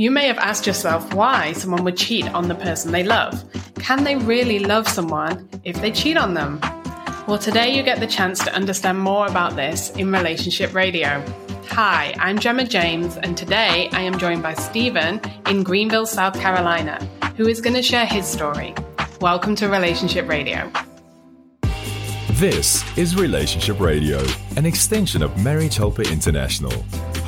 You may have asked yourself why someone would cheat on the person they love. Can they really love someone if they cheat on them? Well, today you get the chance to understand more about this in Relationship Radio. Hi, I'm Gemma James, and today I am joined by Stephen in Greenville, South Carolina, who is going to share his story. Welcome to Relationship Radio. This is Relationship Radio, an extension of Marriage Helper International,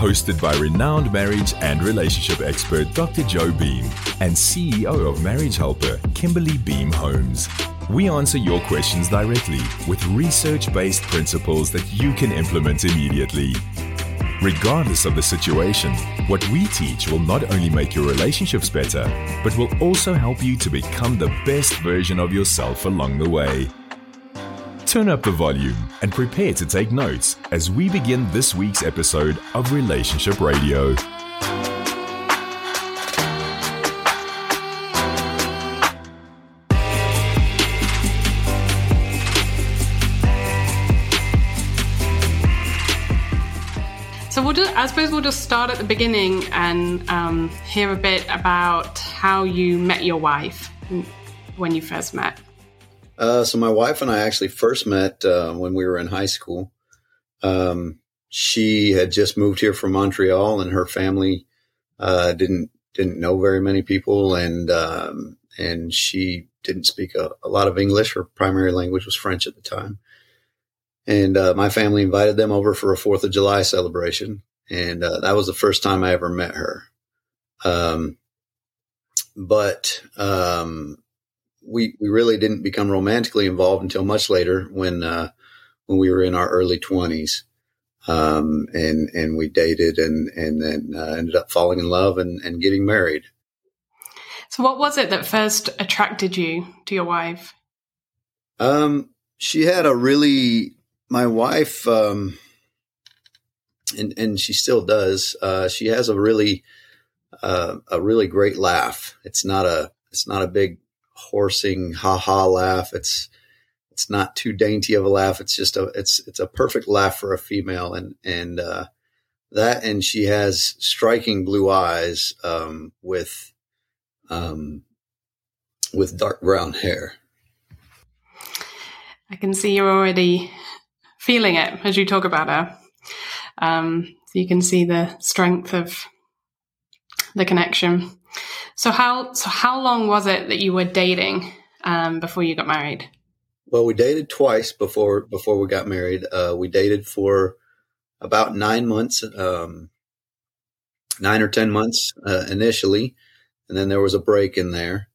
hosted by renowned marriage and relationship expert Dr. Joe Beam and CEO of Marriage Helper, Kimberly Beam Holmes. We answer your questions directly with research based principles that you can implement immediately. Regardless of the situation, what we teach will not only make your relationships better, but will also help you to become the best version of yourself along the way. Turn up the volume and prepare to take notes as we begin this week's episode of Relationship Radio. So we'll just, I suppose we'll just start at the beginning and um, hear a bit about how you met your wife when you first met. Uh, so my wife and I actually first met uh, when we were in high school. Um, she had just moved here from Montreal, and her family uh, didn't didn't know very many people, and um, and she didn't speak a, a, lot of English. Her primary language was French at the time. And uh, my family invited them over for a Fourth of July celebration, and uh, that was the first time I ever met her. Um, but um, we we really didn't become romantically involved until much later when uh, when we were in our early twenties, um, and and we dated and and then uh, ended up falling in love and, and getting married. So, what was it that first attracted you to your wife? Um, she had a really my wife, um, and and she still does. Uh, she has a really uh, a really great laugh. It's not a it's not a big horsing ha ha laugh. It's it's not too dainty of a laugh. It's just a it's it's a perfect laugh for a female, and and uh, that and she has striking blue eyes um, with um, with dark brown hair. I can see you're already feeling it as you talk about her. Um, so you can see the strength of the connection. So how so how long was it that you were dating um, before you got married? Well, we dated twice before before we got married. Uh, we dated for about nine months, um, nine or ten months uh, initially, and then there was a break in there,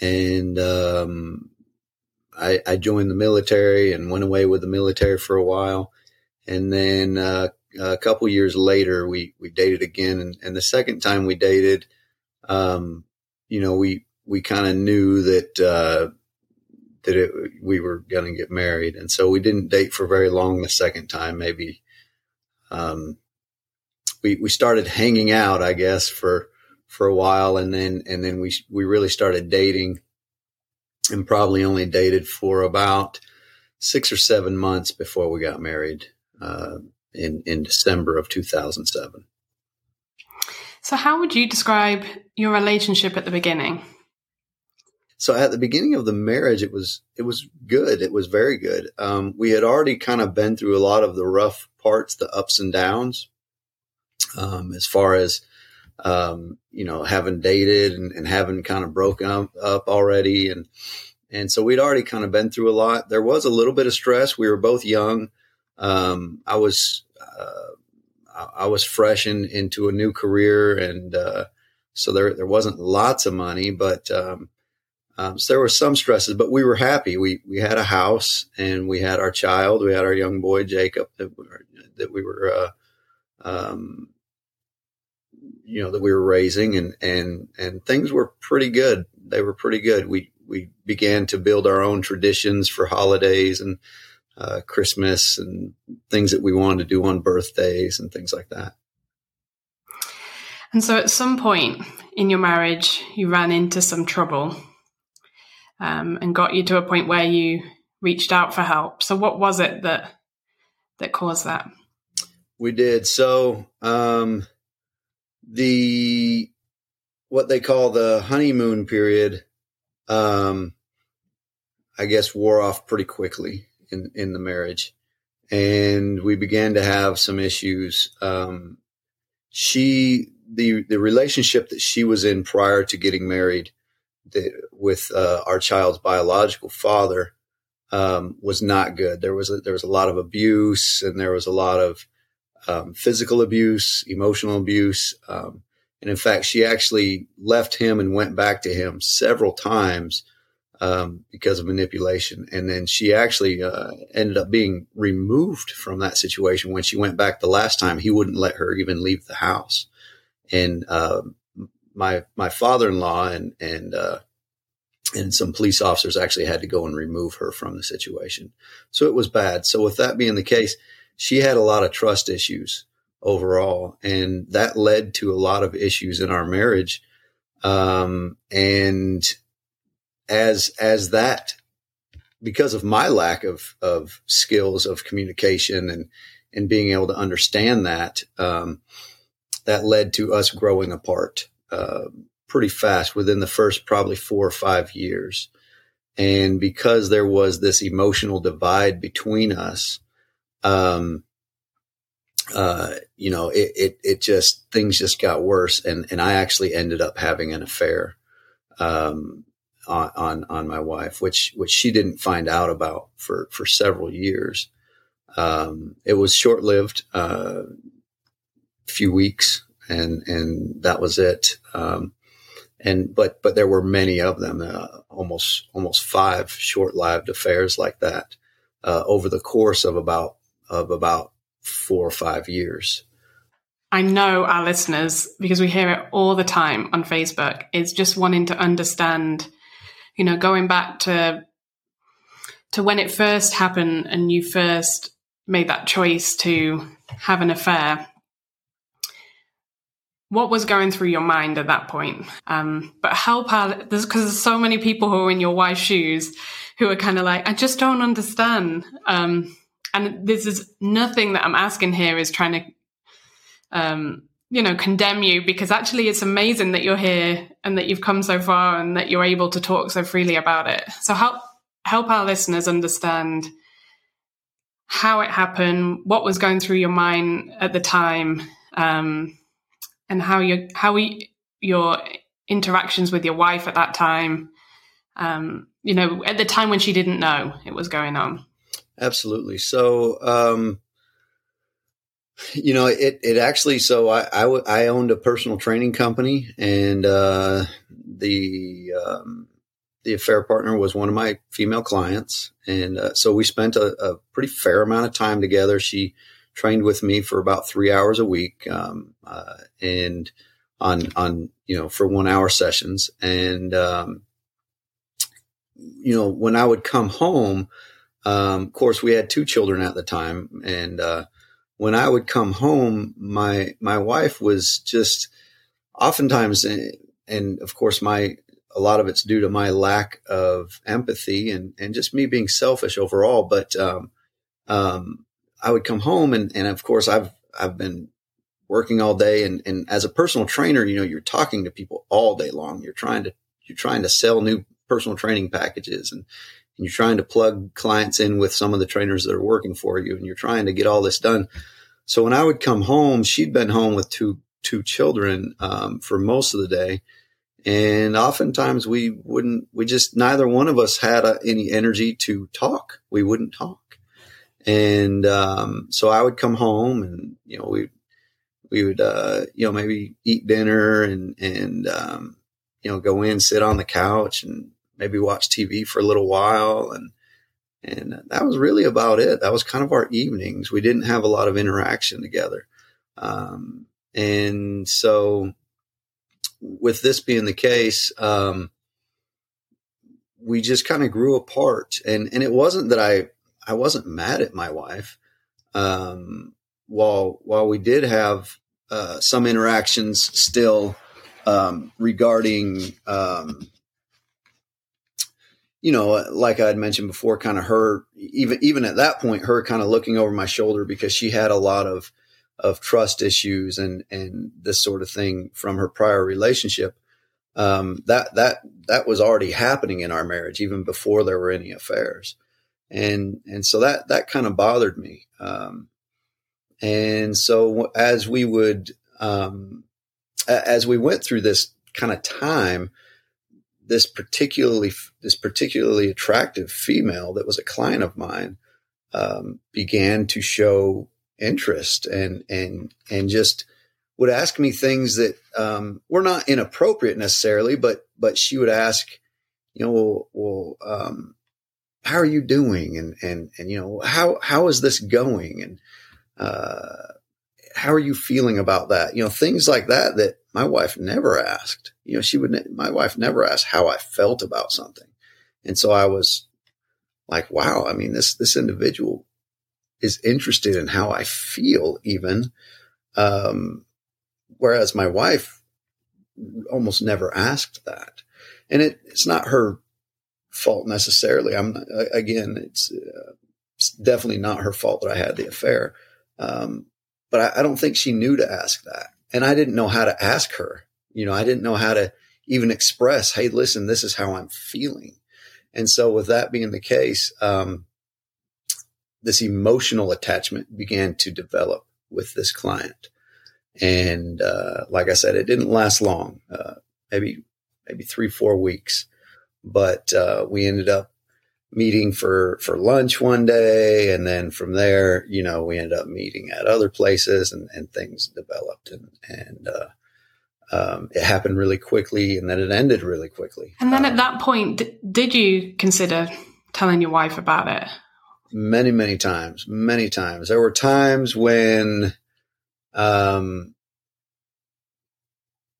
and um, I, I, joined the military and went away with the military for a while, and then uh, a couple years later we we dated again, and, and the second time we dated, um, you know, we we kind of knew that uh, that it, we were going to get married, and so we didn't date for very long the second time. Maybe um, we we started hanging out, I guess, for for a while, and then and then we we really started dating and probably only dated for about six or seven months before we got married uh, in in December of 2007. So, how would you describe your relationship at the beginning? So, at the beginning of the marriage, it was it was good. It was very good. Um, we had already kind of been through a lot of the rough parts, the ups and downs, um, as far as um, you know, having dated and, and having kind of broken up, up, already. And, and so we'd already kind of been through a lot. There was a little bit of stress. We were both young. Um, I was, uh, I was fresh in, into a new career. And, uh, so there, there wasn't lots of money, but, um, um, so there were some stresses, but we were happy. We, we had a house and we had our child. We had our young boy, Jacob, that, that we were, uh, um, you know, that we were raising and, and, and things were pretty good. They were pretty good. We, we began to build our own traditions for holidays and, uh, Christmas and things that we wanted to do on birthdays and things like that. And so at some point in your marriage, you ran into some trouble um, and got you to a point where you reached out for help. So what was it that that caused that? We did. So um, the what they call the honeymoon period, um, I guess, wore off pretty quickly in in the marriage, and we began to have some issues. Um, she the the relationship that she was in prior to getting married with uh, our child's biological father um, was not good. There was a, there was a lot of abuse, and there was a lot of um, physical abuse, emotional abuse, um, and in fact, she actually left him and went back to him several times um, because of manipulation. And then she actually uh, ended up being removed from that situation when she went back the last time. He wouldn't let her even leave the house and uh, my my father in law and and uh, and some police officers actually had to go and remove her from the situation. So it was bad. So with that being the case, she had a lot of trust issues overall, and that led to a lot of issues in our marriage. Um, and as as that because of my lack of of skills of communication and and being able to understand that um, that led to us growing apart uh, pretty fast within the first probably four or five years. And because there was this emotional divide between us, um, uh, you know, it, it, it, just, things just got worse. And, and I actually ended up having an affair, um, on, on, my wife, which, which she didn't find out about for, for several years. Um, it was short lived, uh, few weeks and and that was it. Um, and but but there were many of them, uh, almost almost five short-lived affairs like that uh, over the course of about of about four or five years. I know our listeners because we hear it all the time on Facebook. Is just wanting to understand, you know, going back to to when it first happened and you first made that choice to have an affair what was going through your mind at that point. Um, but help out because there's so many people who are in your wife's shoes who are kind of like, I just don't understand. Um, and this is nothing that I'm asking here is trying to, um, you know, condemn you because actually it's amazing that you're here and that you've come so far and that you're able to talk so freely about it. So help help our listeners understand how it happened, what was going through your mind at the time. Um, and how your how we, your interactions with your wife at that time um, you know at the time when she didn't know it was going on absolutely so um, you know it it actually so I, I, w- I owned a personal training company and uh, the um, the affair partner was one of my female clients. And uh, so we spent a, a, pretty fair amount of time together. She trained with me for about three hours a week, um, uh, and on on you know for one hour sessions. And um, you know when I would come home, um, of course we had two children at the time, and uh, when I would come home, my my wife was just oftentimes, and of course my a lot of it's due to my lack of empathy and and just me being selfish overall, but um, um, I would come home and, and of course I've, I've been working all day and, and as a personal trainer, you know, you're talking to people all day long. You're trying to, you're trying to sell new personal training packages and you're trying to plug clients in with some of the trainers that are working for you and you're trying to get all this done. So when I would come home, she'd been home with two, two children, um, for most of the day. And oftentimes we wouldn't, we just, neither one of us had a, any energy to talk. We wouldn't talk. And um, so I would come home and, you know, we, we would, uh, you know, maybe eat dinner and, and, um, you know, go in, sit on the couch and maybe watch TV for a little while. And, and that was really about it. That was kind of our evenings. We didn't have a lot of interaction together. Um, and so with this being the case, um, we just kind of grew apart, and and it wasn't that I I wasn't mad at my wife. Um, while while we did have uh, some interactions still um, regarding um, you know, like I had mentioned before, kind of her, even, even at that point, her kind of looking over my shoulder because she had a lot of, of trust issues and, and this sort of thing from her prior relationship. Um, that, that, that was already happening in our marriage, even before there were any affairs. And, and so that, that kind of bothered me. Um, and so as we would, um, as we went through this kind of time, this particularly this particularly attractive female that was a client of mine um, began to show interest and and and just would ask me things that um, were not inappropriate necessarily, but but she would ask, you know, well, well um, how are you doing, and and and you know, how how is this going, and uh, how are you feeling about that? You know, things like that that my wife never asked. You know, she would, my wife never asked how I felt about something. And so I was like, wow, I mean, this, this individual is interested in how I feel even. Um, whereas my wife almost never asked that. And it, it's not her fault necessarily. I'm again, it's, uh, it's definitely not her fault that I had the affair. Um, but I, I don't think she knew to ask that. And I didn't know how to ask her. You know, I didn't know how to even express, hey, listen, this is how I'm feeling. And so, with that being the case, um, this emotional attachment began to develop with this client. And uh, like I said, it didn't last long, uh, maybe maybe three four weeks, but uh, we ended up meeting for for lunch one day and then from there you know we ended up meeting at other places and, and things developed and and uh, um, it happened really quickly and then it ended really quickly. And then um, at that point d- did you consider telling your wife about it? Many many times many times. There were times when um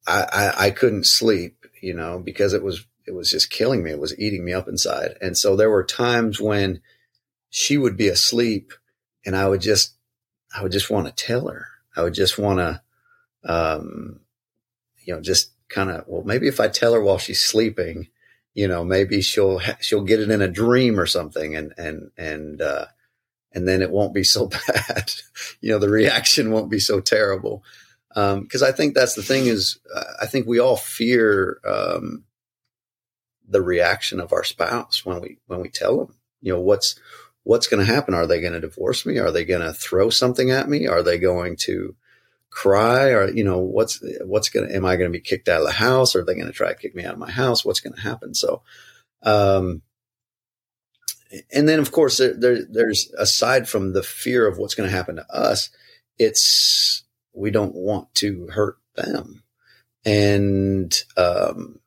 I, I, I couldn't sleep you know because it was it was just killing me. It was eating me up inside. And so there were times when she would be asleep and I would just, I would just want to tell her. I would just want to, um, you know, just kind of, well, maybe if I tell her while she's sleeping, you know, maybe she'll, she'll get it in a dream or something and, and, and, uh, and then it won't be so bad. you know, the reaction won't be so terrible. Um, cause I think that's the thing is, uh, I think we all fear, um, the reaction of our spouse when we when we tell them you know what's what's going to happen? Are they going to divorce me? Are they going to throw something at me? Are they going to cry? Or you know what's what's going to am i going to be kicked out of the house? Are they going to try to kick me out of my house? What's going to happen? So um and then of course there, there, there's aside from the fear of what's going to happen to us it's we don't want to hurt them. And um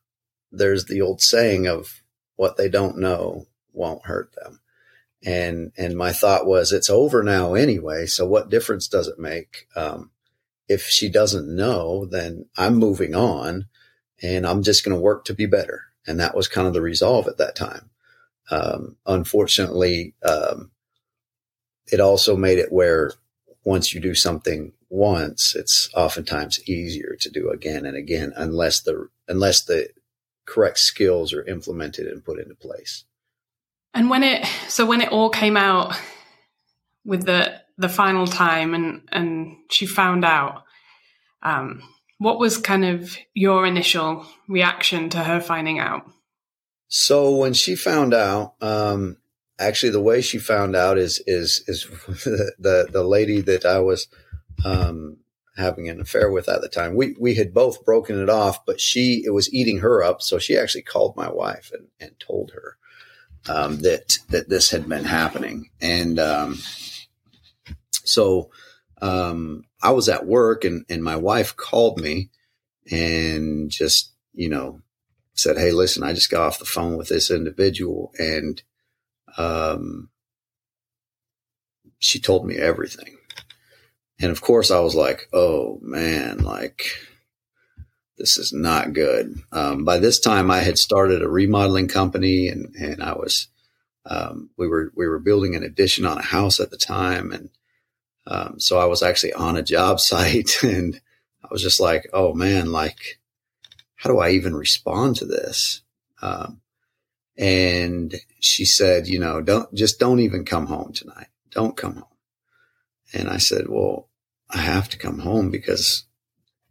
there's the old saying of what they don't know won't hurt them. And, and my thought was it's over now anyway. So what difference does it make? Um, if she doesn't know, then I'm moving on and I'm just going to work to be better. And that was kind of the resolve at that time. Um, unfortunately, um, it also made it where once you do something once, it's oftentimes easier to do again and again, unless the, unless the correct skills are implemented and put into place. And when it so when it all came out with the the final time and and she found out, um, what was kind of your initial reaction to her finding out? So when she found out, um, actually the way she found out is is is the the lady that I was um, having an affair with at the time. We we had both broken it off, but she it was eating her up, so she actually called my wife and, and told her um, that that this had been happening, and um, so um, I was at work, and and my wife called me and just you know said, "Hey, listen, I just got off the phone with this individual, and um, she told me everything." And of course I was like, oh man, like this is not good. Um, by this time, I had started a remodeling company, and and I was um, we were we were building an addition on a house at the time, and um, so I was actually on a job site, and I was just like, oh man, like how do I even respond to this? Um, and she said, you know, don't just don't even come home tonight. Don't come home. And I said, well, I have to come home because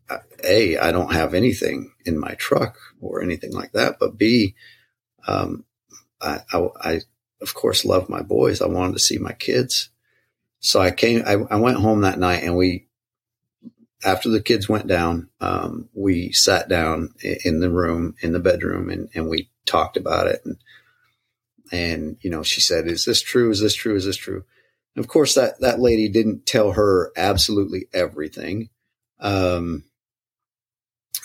uh, a I don't have anything in my truck or anything like that. But b um, I, I, I of course love my boys. I wanted to see my kids. So I came. I, I went home that night, and we after the kids went down, um, we sat down in the room, in the bedroom, and, and we talked about it. And, and, you know, she said, is this true? Is this true? Is this true? And of course, that, that lady didn't tell her absolutely everything. Um,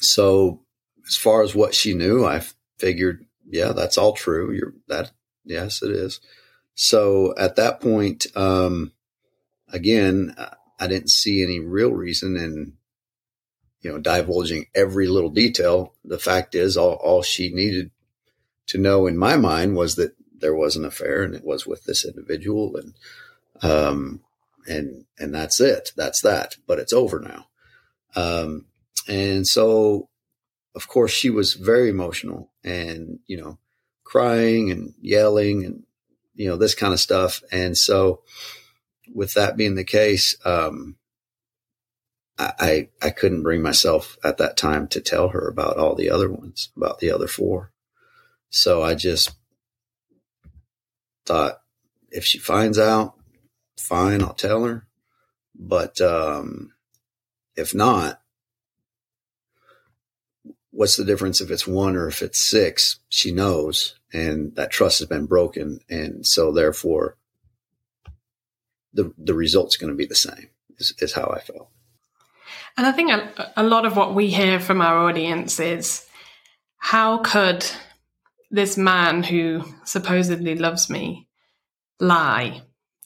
so as far as what she knew, I figured, yeah, that's all true. You're that. Yes, it is. So at that point, um, again, I didn't see any real reason in, you know, divulging every little detail. The fact is, all, all she needed to know in my mind was that there was an affair and it was with this individual and, um, and, and that's it. That's that, but it's over now. Um, and so of course she was very emotional and, you know, crying and yelling and, you know, this kind of stuff. And so, with that being the case, um, I, I couldn't bring myself at that time to tell her about all the other ones, about the other four. So I just thought if she finds out, fine, I'll tell her. But um, if not, what's the difference if it's one or if it's six? She knows, and that trust has been broken. And so, therefore, the the result's going to be the same. Is, is how I felt. And I think a, a lot of what we hear from our audience is how could this man who supposedly loves me lie?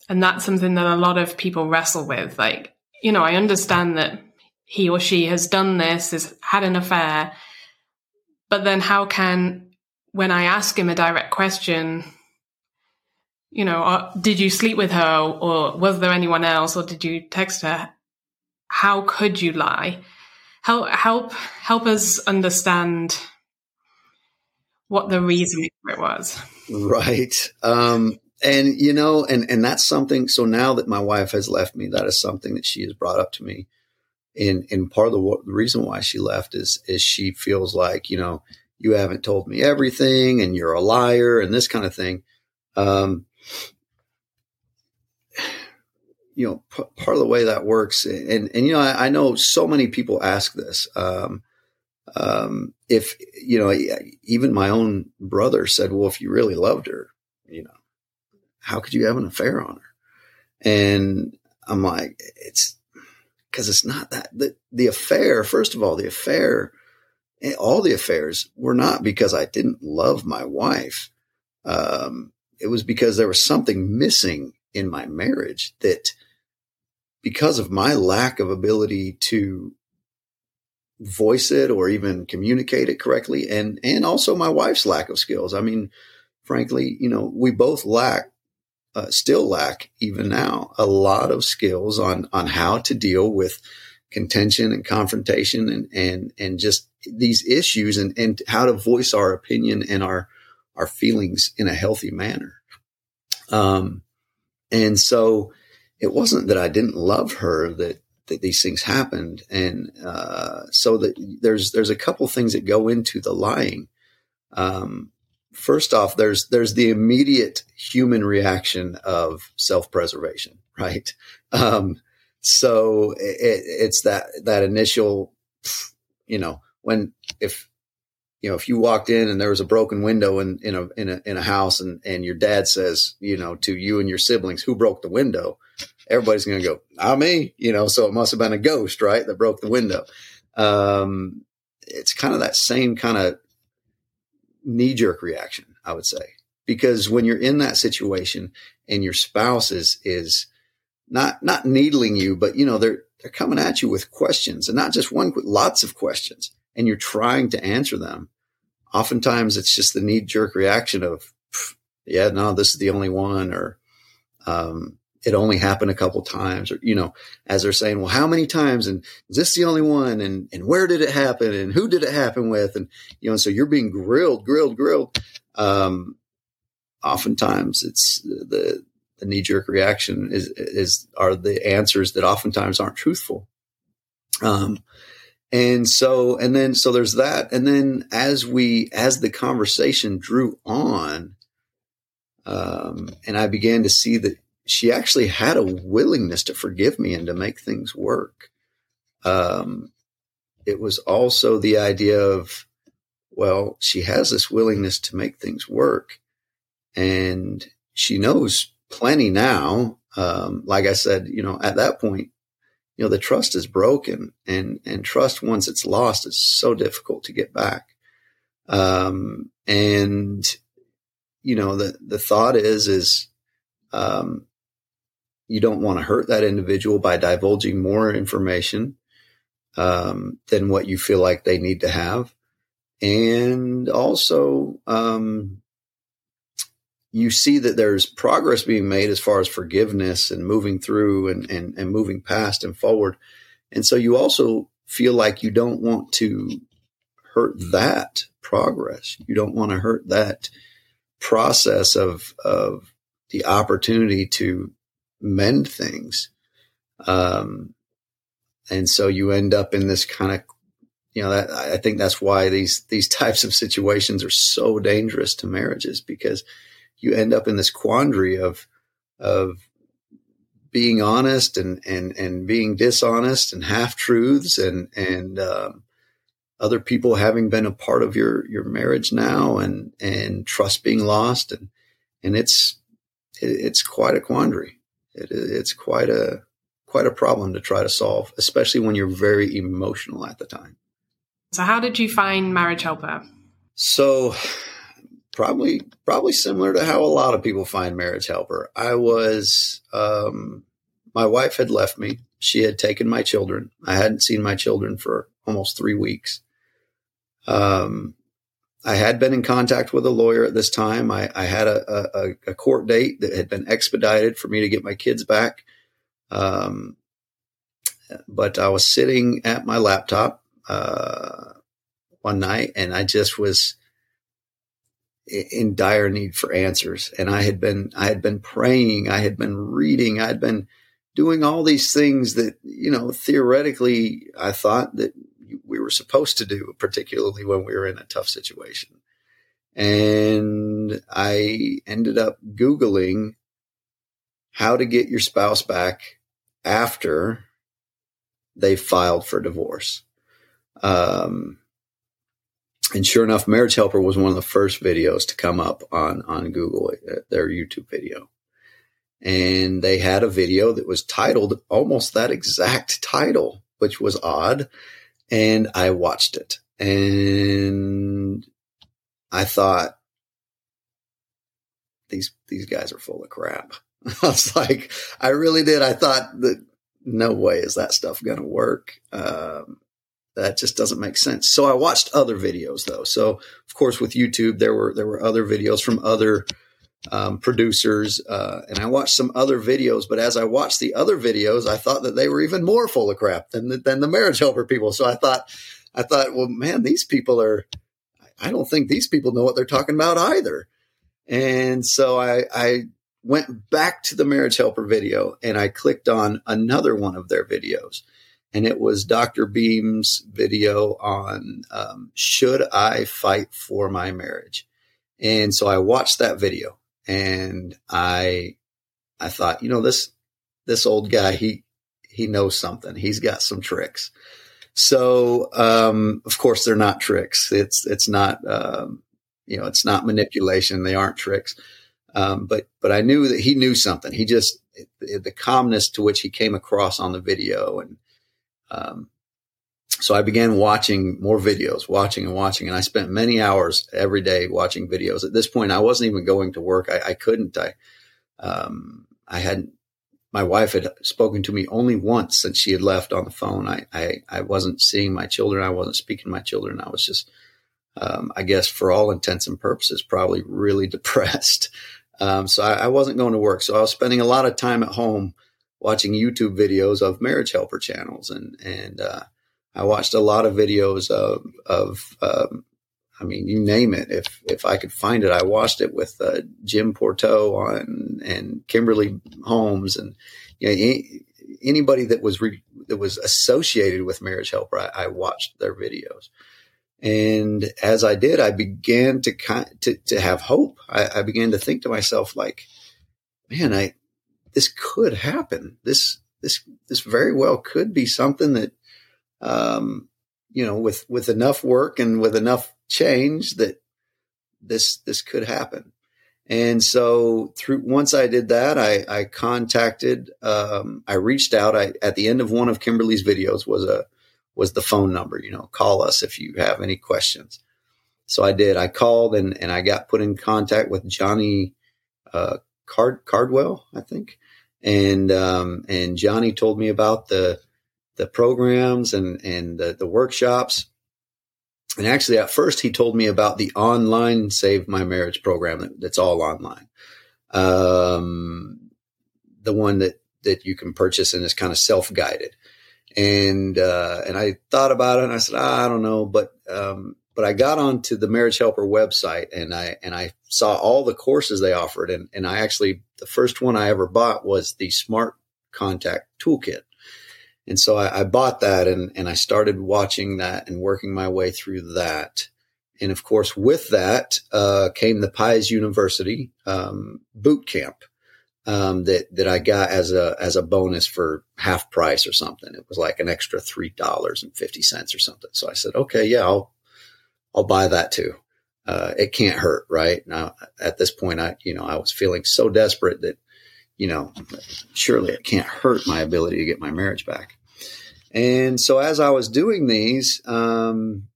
And that's something that a lot of people wrestle with. Like, you know, I understand that he or she has done this, has had an affair, but then how can, when I ask him a direct question, you know, uh, did you sleep with her or was there anyone else or did you text her? How could you lie? Help, help, help us understand what the reason for it was. Right. Um, and you know, and, and that's something. So now that my wife has left me, that is something that she has brought up to me. And, and part of the, the reason why she left is, is she feels like, you know, you haven't told me everything and you're a liar and this kind of thing. Um, you know, p- part of the way that works, and and you know, I, I know so many people ask this. Um, um, if you know, even my own brother said, "Well, if you really loved her, you know, how could you have an affair on her?" And I'm like, it's because it's not that the the affair. First of all, the affair, eh, all the affairs were not because I didn't love my wife. Um, it was because there was something missing in my marriage that because of my lack of ability to voice it or even communicate it correctly and and also my wife's lack of skills i mean frankly you know we both lack uh, still lack even now a lot of skills on on how to deal with contention and confrontation and and and just these issues and and how to voice our opinion and our our feelings in a healthy manner um and so it wasn't that I didn't love her that that these things happened, and uh, so that there's there's a couple things that go into the lying. Um, first off, there's there's the immediate human reaction of self preservation, right? Um, so it, it's that that initial, you know, when if you know, if you walked in and there was a broken window in, in a, in a, in a house and, and your dad says, you know, to you and your siblings, who broke the window? Everybody's going to go, not me, you know, so it must have been a ghost, right? That broke the window. Um, it's kind of that same kind of knee jerk reaction, I would say, because when you're in that situation and your spouse is, is not, not needling you, but you know, they're, they're coming at you with questions and not just one, lots of questions and you're trying to answer them, oftentimes it's just the knee jerk reaction of, yeah, no, this is the only one, or um, it only happened a couple times, or you know, as they're saying, well, how many times, and is this the only one, and and where did it happen, and who did it happen with, and you know, so you're being grilled, grilled, grilled. Um, oftentimes, it's the the knee jerk reaction is is are the answers that oftentimes aren't truthful. Um, and so and then so there's that, and then as we as the conversation drew on, um, and I began to see that she actually had a willingness to forgive me and to make things work. Um, it was also the idea of, well, she has this willingness to make things work, and she knows plenty now. Um, like I said, you know, at that point, you know, the trust is broken, and and trust once it's lost is so difficult to get back. Um, and you know, the the thought is is um, you don't want to hurt that individual by divulging more information um, than what you feel like they need to have. And also, um, you see that there's progress being made as far as forgiveness and moving through and, and, and moving past and forward. And so you also feel like you don't want to hurt that progress. You don't want to hurt that process of, of the opportunity to mend things. Um, and so you end up in this kind of, you know, that, I think that's why these, these types of situations are so dangerous to marriages because you end up in this quandary of, of being honest and, and, and being dishonest and half truths and, and, um, other people having been a part of your, your marriage now and, and trust being lost. And, and it's, it's quite a quandary it, it's quite a quite a problem to try to solve, especially when you're very emotional at the time. So, how did you find Marriage Helper? So, probably probably similar to how a lot of people find Marriage Helper. I was um, my wife had left me. She had taken my children. I hadn't seen my children for almost three weeks. Um, I had been in contact with a lawyer at this time. I, I had a, a, a, court date that had been expedited for me to get my kids back. Um, but I was sitting at my laptop uh, one night and I just was in dire need for answers. And I had been I had been praying, I had been reading, I had been doing all these things that you know theoretically I thought that we were supposed to do, particularly when we were in a tough situation. And I ended up Googling how to get your spouse back after they filed for divorce. Um, and sure enough, Marriage Helper was one of the first videos to come up on, on Google, uh, their YouTube video. And they had a video that was titled almost that exact title, which was odd and I watched it and I thought these these guys are full of crap. I was like, I really did. I thought that no way is that stuff going to work. Um, that just doesn't make sense. So I watched other videos though. So of course with YouTube there were there were other videos from other um, producers, uh, and I watched some other videos. But as I watched the other videos, I thought that they were even more full of crap than the, than the marriage helper people. So I thought, I thought, well, man, these people are. I don't think these people know what they're talking about either. And so I, I went back to the marriage helper video and I clicked on another one of their videos. And it was Dr. Beam's video on um, should I fight for my marriage? And so I watched that video and I I thought, you know, this this old guy, he he knows something. He's got some tricks. So um, of course they're not tricks. It's it's not um, you know it's not manipulation. They aren't tricks. Um, but but I knew that he knew something. He just the calmness to which he came across on the video, and um, so I began watching more videos, watching and watching, and I spent many hours every day watching videos. At this point, I wasn't even going to work. I, I couldn't. I, um, I had my wife had spoken to me only once since she had left on the phone. I, I, I wasn't seeing my children. I wasn't speaking to my children. I was just, um, I guess for all intents and purposes, probably really depressed. Um, so I, I, wasn't going to work. So I was spending a lot of time at home watching YouTube videos of marriage helper channels. And, and, uh, I watched a lot of videos of, of, um, I mean, you name it. If if I could find it, I watched it with uh, Jim Pourteau on and Kimberly Holmes and you know, any, anybody that was re, that was associated with Marriage Helper. I, I, watched their videos, and as I did, I began to to, to have hope. I, I began to think to myself, like, man, I this could happen. This this this very well could be something that um, you know, with with enough work and with enough change that this this could happen. And so through once I did that, I, I contacted, um, I reached out. I at the end of one of Kimberly's videos was a was the phone number. You know, call us if you have any questions. So I did. I called and and I got put in contact with Johnny uh, Card Cardwell, I think, and um, and Johnny told me about the the programs and and the, the workshops. And actually, at first, he told me about the online Save My Marriage program that, that's all online. Um, the one that that you can purchase and is kind of self guided. And uh, and I thought about it and I said, ah, I don't know, but um, but I got onto the Marriage Helper website and I and I saw all the courses they offered and and I actually the first one I ever bought was the Smart Contact Toolkit. And so I, I, bought that and, and I started watching that and working my way through that. And of course, with that uh, came the Pies University um, boot camp um, that that I got as a as a bonus for half price or something. It was like an extra three dollars and fifty cents or something. So I said, okay, yeah, I'll I'll buy that too. Uh, it can't hurt, right? Now at this point, I you know I was feeling so desperate that you know, surely it can't hurt my ability to get my marriage back. And so as I was doing these, um,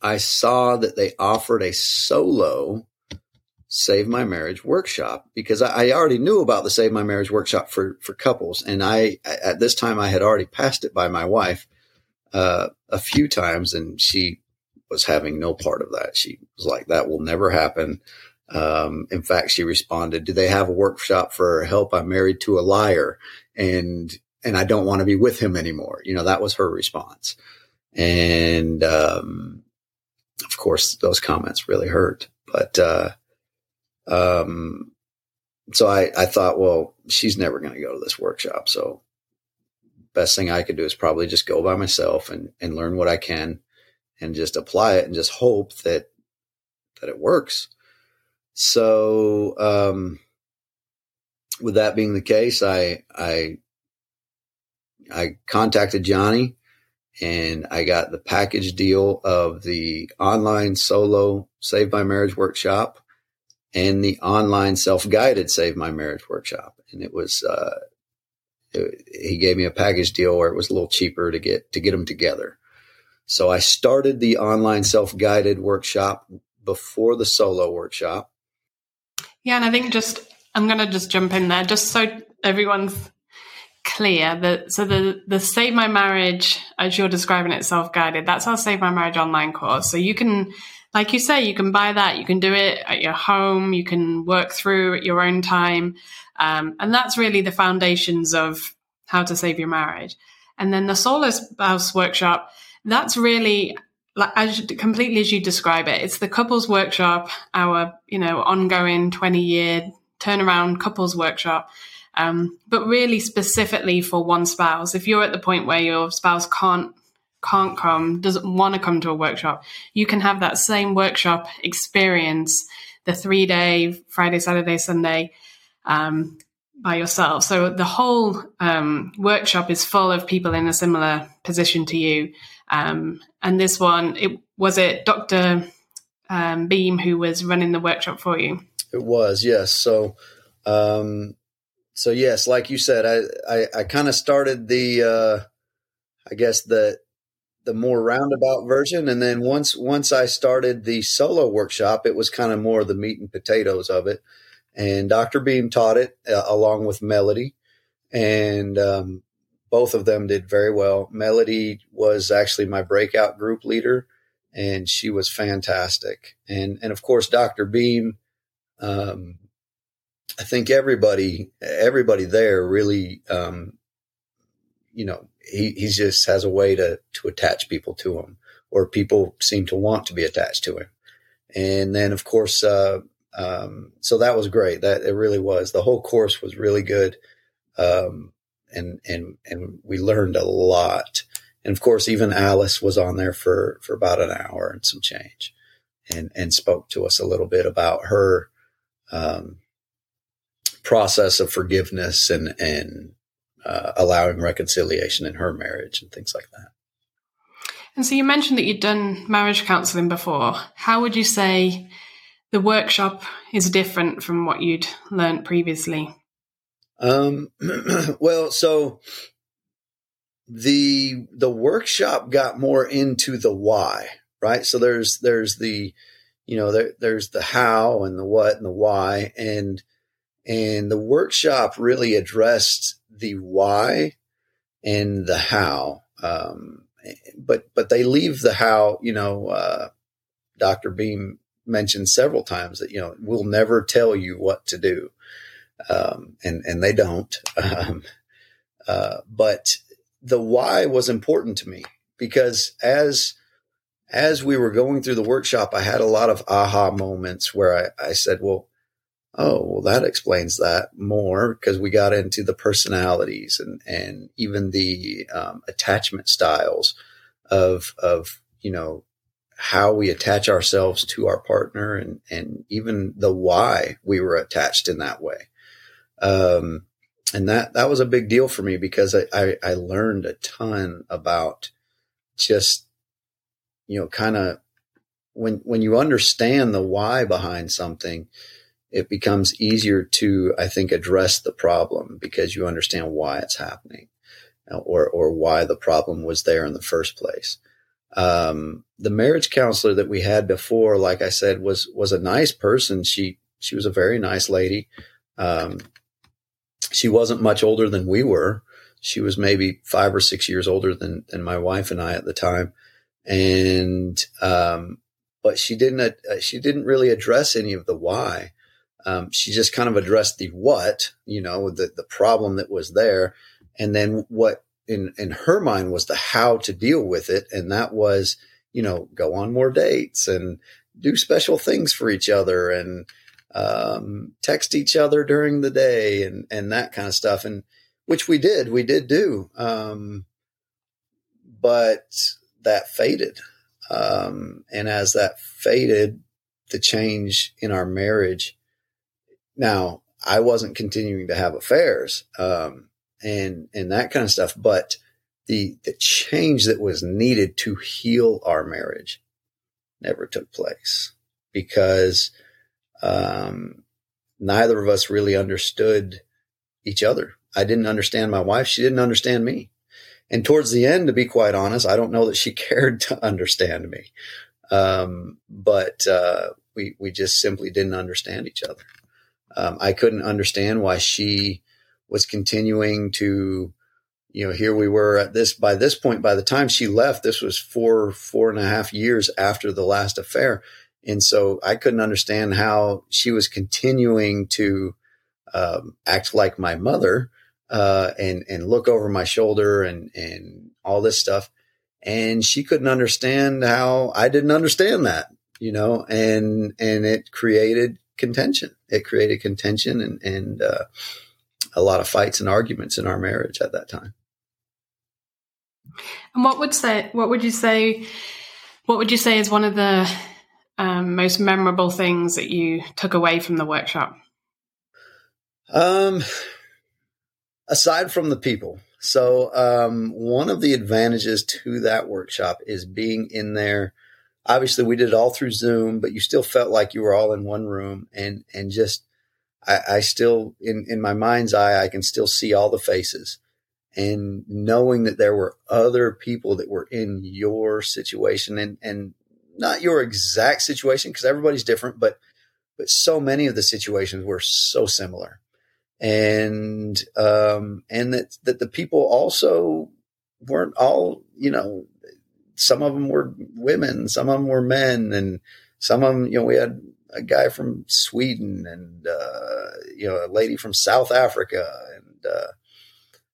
I saw that they offered a solo Save My Marriage workshop because I, I, already knew about the Save My Marriage workshop for, for couples. And I, at this time, I had already passed it by my wife uh, a few times and she was having no part of that. She was like, that will never happen. Um, in fact, she responded, "Do they have a workshop for help? I'm married to a liar, and and I don't want to be with him anymore." You know, that was her response, and um, of course, those comments really hurt. But uh, um, so I I thought, well, she's never going to go to this workshop, so best thing I could do is probably just go by myself and and learn what I can, and just apply it, and just hope that that it works. So, um, with that being the case, I, I, I contacted Johnny and I got the package deal of the online solo Save My Marriage workshop and the online self-guided Save My Marriage workshop. And it was, uh, he gave me a package deal where it was a little cheaper to get, to get them together. So I started the online self-guided workshop before the solo workshop. Yeah, and I think just I'm going to just jump in there just so everyone's clear that so the the Save My Marriage as you're describing it self guided that's our Save My Marriage online course. So you can like you say you can buy that you can do it at your home you can work through at your own time um, and that's really the foundations of how to save your marriage and then the solo spouse workshop that's really like as completely as you describe it, it's the couples workshop, our you know ongoing twenty year turnaround couples workshop, um, but really specifically for one spouse. If you're at the point where your spouse can't can't come, doesn't want to come to a workshop, you can have that same workshop experience, the three day Friday, Saturday, Sunday. Um, by yourself. So the whole um, workshop is full of people in a similar position to you, um, and this one, it was it Dr. Um, Beam who was running the workshop for you. It was, yes. So, um, so yes, like you said, I, I, I kind of started the, uh, I guess the, the more roundabout version. And then once, once I started the solo workshop, it was kind of more the meat and potatoes of it. and Dr. Beam taught it uh, along with Melody, and um, both of them did very well. Melody was actually my breakout group leader, and she was fantastic. And and of course, Dr. Beam. Um, I think everybody everybody there really, um, you know, he he just has a way to to attach people to him, or people seem to want to be attached to him. And then, of course, uh, um, so that was great. That it really was. The whole course was really good, um, and and and we learned a lot. And of course, even Alice was on there for for about an hour and some change, and and spoke to us a little bit about her um, process of forgiveness and and uh, allowing reconciliation in her marriage and things like that. And so you mentioned that you'd done marriage counselling before. How would you say the workshop is different from what you'd learned previously? Um, well, so the the workshop got more into the why, right? So there's there's the you know there, there's the how and the what and the why and and the workshop really addressed the why and the how. Um, but but they leave the how. You know, uh, Doctor Beam mentioned several times that you know we'll never tell you what to do, um, and and they don't. Um, uh, but the why was important to me because as as we were going through the workshop, I had a lot of aha moments where I, I said, well, oh, well, that explains that more because we got into the personalities and, and even the um, attachment styles of, of, you know, how we attach ourselves to our partner and, and even the why we were attached in that way. Um, and that, that was a big deal for me because I, I, I learned a ton about just, you know, kind of when, when you understand the why behind something, it becomes easier to, I think, address the problem because you understand why it's happening or, or why the problem was there in the first place. Um, the marriage counselor that we had before, like I said, was was a nice person. She she was a very nice lady. Um, she wasn't much older than we were. She was maybe five or six years older than than my wife and I at the time, and um, but she didn't uh, she didn't really address any of the why. Um, she just kind of addressed the what, you know, the the problem that was there, and then what in in her mind was the how to deal with it, and that was you know go on more dates and do special things for each other and um, text each other during the day and and that kind of stuff, and which we did, we did do, um, but that faded, um, and as that faded, the change in our marriage. Now, I wasn't continuing to have affairs. Um, and and that kind of stuff. But the the change that was needed to heal our marriage never took place because um, neither of us really understood each other. I didn't understand my wife; she didn't understand me. And towards the end, to be quite honest, I don't know that she cared to understand me. Um, but uh, we we just simply didn't understand each other. Um, I couldn't understand why she was continuing to, you know, here we were at this, by this point, by the time she left, this was four, four and a half years after the last affair. And so I couldn't understand how she was continuing to um, act like my mother uh, and and look over my shoulder and and all this stuff. And she couldn't understand how I didn't understand that, you know, and and it created contention. It created contention and and uh, a lot of fights and arguments in our marriage at that time. And what would say? What would you say? What would you say is one of the um, most memorable things that you took away from the workshop? Um, aside from the people, so um, one of the advantages to that workshop is being in there. Obviously, we did it all through Zoom, but you still felt like you were all in one room and and just I, I still, in, in my mind's eye, I can still see all the faces and knowing that there were other people that were in your situation and, and not your exact situation because everybody's different, but, but so many of the situations were so similar. And, um, and that, that the people also weren't all, you know, some of them were women, some of them were men, and some of them, you know, we had a guy from Sweden and, uh, you know, a lady from South Africa. And, uh,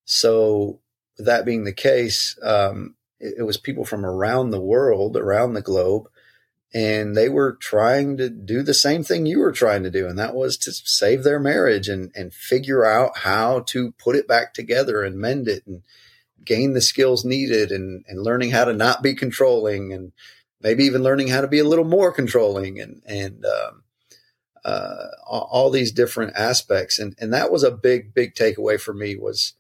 so that being the case, um, it, it, was people from around the world, around the globe, and they were trying to do the same thing you were trying to do. And that was to save their marriage and, and figure out how to put it back together and mend it and gain the skills needed and, and learning how to not be controlling and, maybe even learning how to be a little more controlling and and um, uh, all these different aspects. And and that was a big big takeaway for me was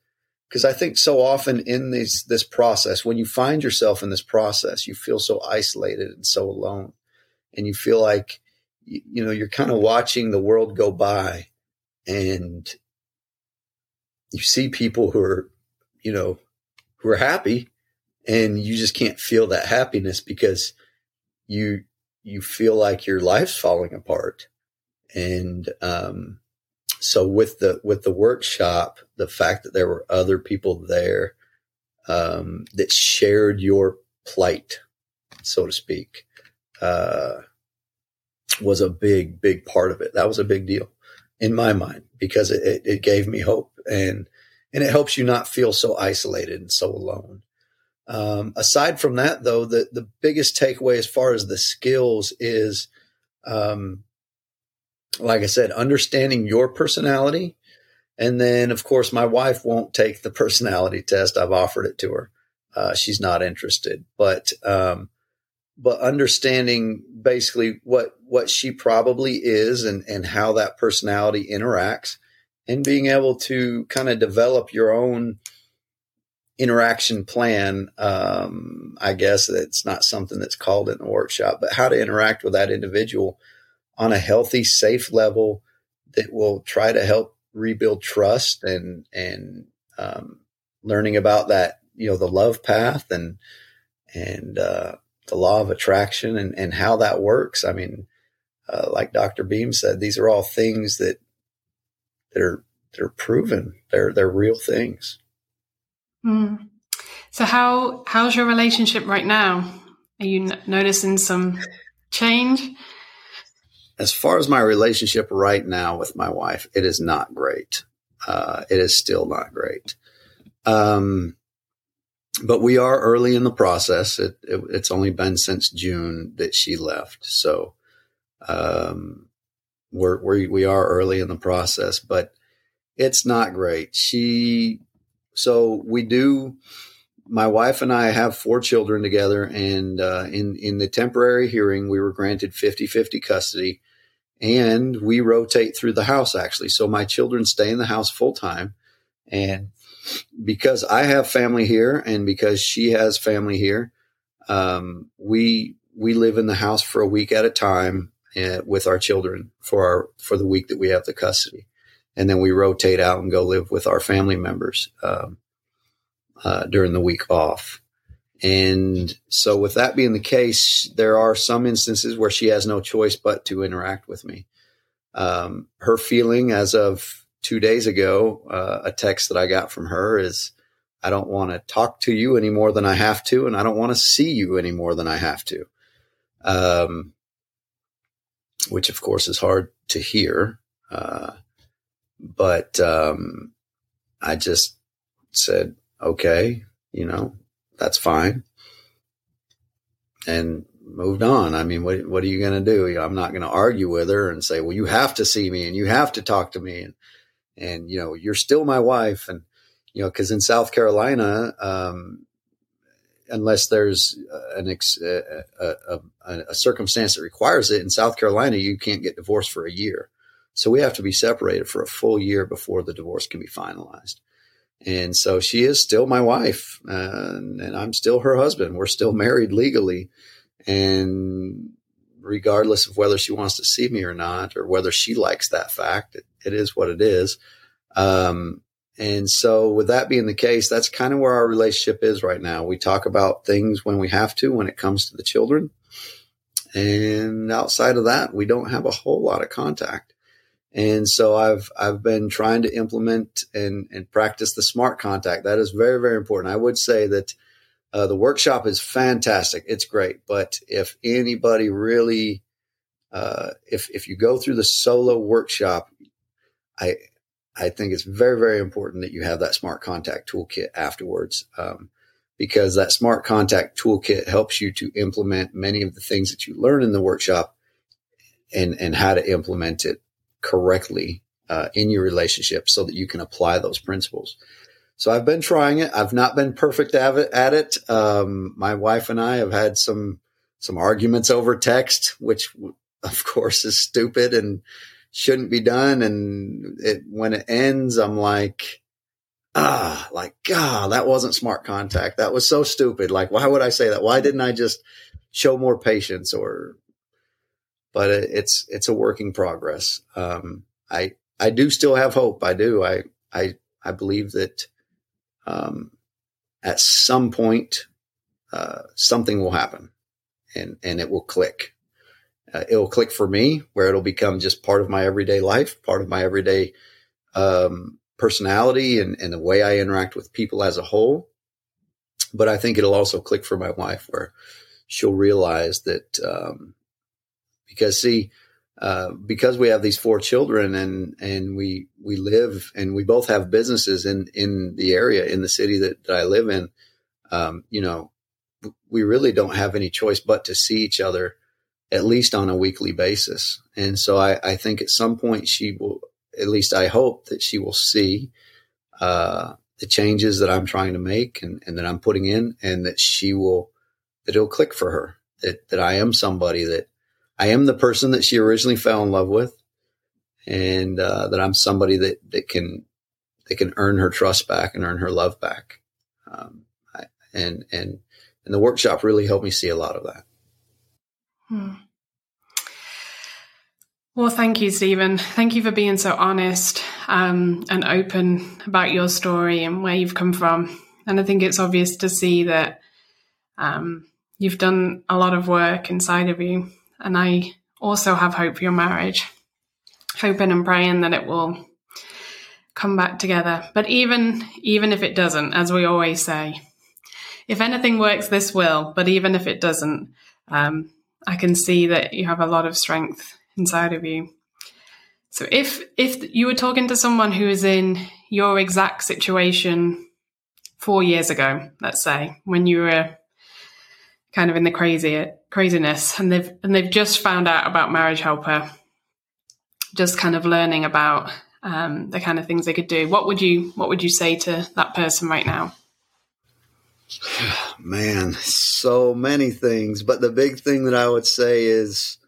because I think so often in this this process, when you find yourself in this process, you feel so isolated and so alone, and you feel like you, you know you're kind of watching the world go by, and you see people who are you know who are happy and you just can't feel that happiness because you you feel like your life's falling apart. And um, so with the with the workshop the fact that there were other people there um, that shared your plight so to speak uh, was a big big part of it that was a big deal in my mind because it, it gave me hope and and it helps you not feel so isolated and so alone um, aside from that, though, the, the biggest takeaway as far as the skills is, um, like I said, understanding your personality. And then, of course, my wife won't take the personality test. I've offered it to her. Uh, she's not interested, but, um, but understanding basically what, what she probably is and, and how that personality interacts and being able to kind of develop your own, interaction plan. Um, I guess it's not something that's called in the workshop, but how to interact with that individual on a healthy, safe level that will try to help rebuild trust and, and, um, learning about that, you know, the love path and, and, uh, the law of attraction and, and how that works. I mean, uh, like Dr. Beam said, these are all things that, that are, that are proven. They're, they're real things. Mm. So how how's your relationship right now? Are you n- noticing some change? As far as my relationship right now with my wife, it is not great. Uh, it is still not great. Um, but we are early in the process. It, it, it's only been since June that she left, so um, we're, we're we are early in the process. But it's not great. She so we do. My wife and I have four children together, and uh, in in the temporary hearing, we were granted 50-50 custody, and we rotate through the house actually. So my children stay in the house full time, and because I have family here, and because she has family here, um, we we live in the house for a week at a time uh, with our children for our for the week that we have the custody and then we rotate out and go live with our family members um, uh, during the week off. And so, with that being the case, there are some instances where she has no choice but to interact with me. Um, her feeling as of two days ago, uh, a text that I got from her is, I don't want to talk to you any more than I have to, and I don't want to see you any more than I have to. Um, which, of course, is hard to hear. Uh, but um, I just said, okay, you know, that's fine. And moved on. I mean, what, what are you going to do? I'm not going to argue with her and say, well, you have to see me and you have to talk to me. And, and, you know, you're still my wife. And, you know, cause in South Carolina, um, unless there's an ex, a, a, a, a, circumstance that requires it in South Carolina, you can't get divorced for a year. So we have to be separated for a full year before the divorce can be finalized. And so she is still my wife, uh, and I'm still her husband. We're still married legally. And regardless of whether she wants to see me or not, or whether she likes that fact, it, it is what it is. Um, and so, with that being the case, that's kind of where our relationship is right now. We talk about things when we have to, when it comes to the children. and outside of that, we don't have a whole lot of contact. And so I've I've been trying to implement and and practice the smart contact. That is very very important. I would say that uh, the workshop is fantastic. It's great, but if anybody really, uh, if if you go through the solo workshop, I I think it's very very important that you have that smart contact toolkit afterwards. Um, because that smart contact toolkit helps you to implement many of the things that you learn in the workshop and, and how to implement it correctly uh, in your relationship so that you can apply those principles. So I've been trying it. I've not been perfect at it. Um, my wife and I have had some some arguments over text, which of course is stupid and shouldn't be done. And it, when it ends, I'm like, ah, like, God, that wasn't smart contact. That was so stupid. Like, why would I say that? Why didn't I just show more patience or, but it's, it's a working progress. Um, I, I do still have hope. I do. I, I, I believe that, um, at some point, uh, something will happen and, and it will click. Uh, it will click for me where it'll become just part of my everyday life, part of my everyday, um, personality and, and the way I interact with people as a whole. But I think it'll also click for my wife where she'll realize that, um, because see, uh, because we have these four children and, and we, we live and we both have businesses in, in the area, in the city that, that I live in, um, you know, we really don't have any choice but to see each other at least on a weekly basis. And so I, I think at some point she will at least I hope that she will see uh, the changes that I'm trying to make and, and, that I'm putting in, and that she will that it'll click for her that that I am somebody that I am the person that she originally fell in love with, and uh, that I'm somebody that that can that can earn her trust back and earn her love back. Um, I, and and and the workshop really helped me see a lot of that. Hmm. Well, thank you, Stephen. Thank you for being so honest um, and open about your story and where you've come from. And I think it's obvious to see that um, you've done a lot of work inside of you. And I also have hope for your marriage, hoping and praying that it will come back together. But even even if it doesn't, as we always say, if anything works, this will. But even if it doesn't, um, I can see that you have a lot of strength inside of you. So if if you were talking to someone who is in your exact situation four years ago, let's say, when you were kind of in the crazy craziness, and they've and they've just found out about Marriage Helper, just kind of learning about um, the kind of things they could do, what would you what would you say to that person right now? Man, so many things, but the big thing that I would say is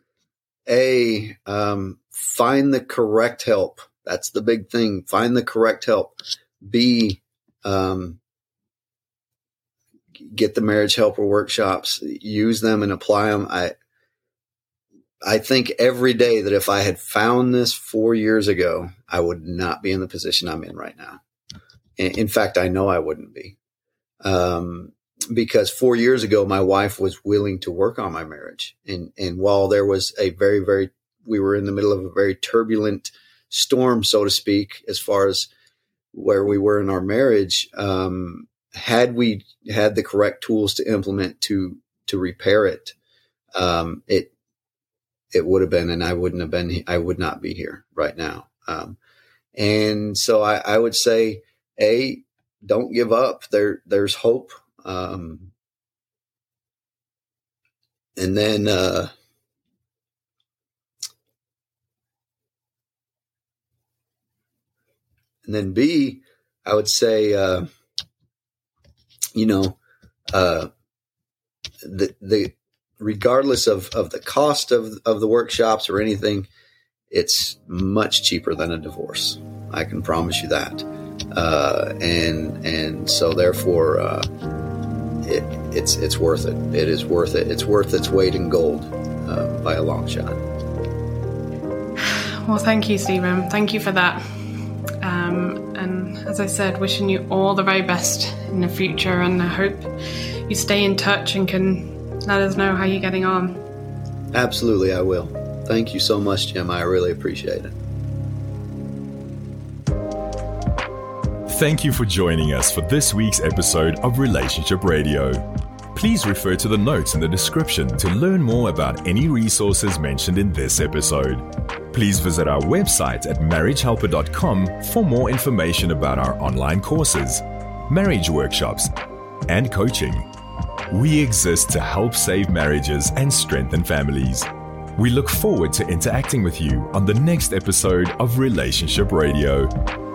a, um, find the correct help. That's the big thing. Find the correct help. B, um, get the marriage helper workshops, use them and apply them. I, I think every day that if I had found this four years ago, I would not be in the position I'm in right now. In fact, I know I wouldn't be. Um, because four years ago, my wife was willing to work on my marriage. And, and while there was a very, very, we were in the middle of a very turbulent storm, so to speak, as far as where we were in our marriage, um, had we had the correct tools to implement to, to repair it, um, it, it would have been, and I wouldn't have been, I would not be here right now. Um, and so I, I would say, a, don't give up. There, there's hope. Um, and then, uh, and then B, I would say, uh, you know, uh, the, the, regardless of, of the cost of, of the workshops or anything, it's much cheaper than a divorce. I can promise you that. Uh, and, and so therefore, uh, it, it's it's worth it. It is worth it. It's worth its weight in gold uh, by a long shot. Well, thank you, Stephen. Thank you for that. Um, and as I said, wishing you all the very best in the future, and I hope you stay in touch and can let us know how you're getting on. Absolutely, I will. Thank you so much, Jim. I really appreciate it. Thank you for joining us for this week's episode of Relationship Radio. Please refer to the notes in the description to learn more about any resources mentioned in this episode. Please visit our website at marriagehelper.com for more information about our online courses, marriage workshops, and coaching. We exist to help save marriages and strengthen families. We look forward to interacting with you on the next episode of Relationship Radio.